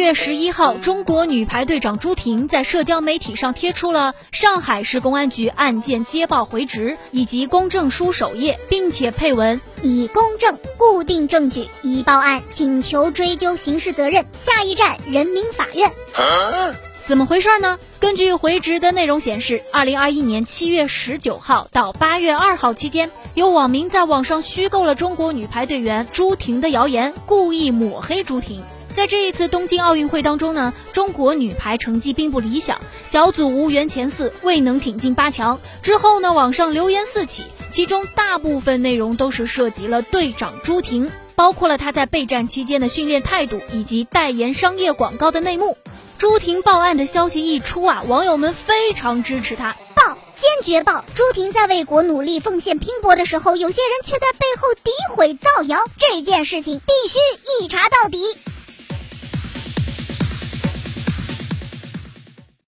月十一号，中国女排队长朱婷在社交媒体上贴出了上海市公安局案件接报回执以及公证书首页，并且配文：以公证固定证据，已报案，请求追究刑事责任。下一站人民法院。怎么回事呢？根据回执的内容显示，二零二一年七月十九号到八月二号期间，有网民在网上虚构了中国女排队员朱婷的谣言，故意抹黑朱婷。在这一次东京奥运会当中呢，中国女排成绩并不理想，小组无缘前四，未能挺进八强。之后呢，网上流言四起，其中大部分内容都是涉及了队长朱婷，包括了她在备战期间的训练态度以及代言商业广告的内幕。朱婷报案的消息一出啊，网友们非常支持她，报，坚决报！朱婷在为国努力奉献拼搏的时候，有些人却在背后诋毁造谣，这件事情必须一查到底。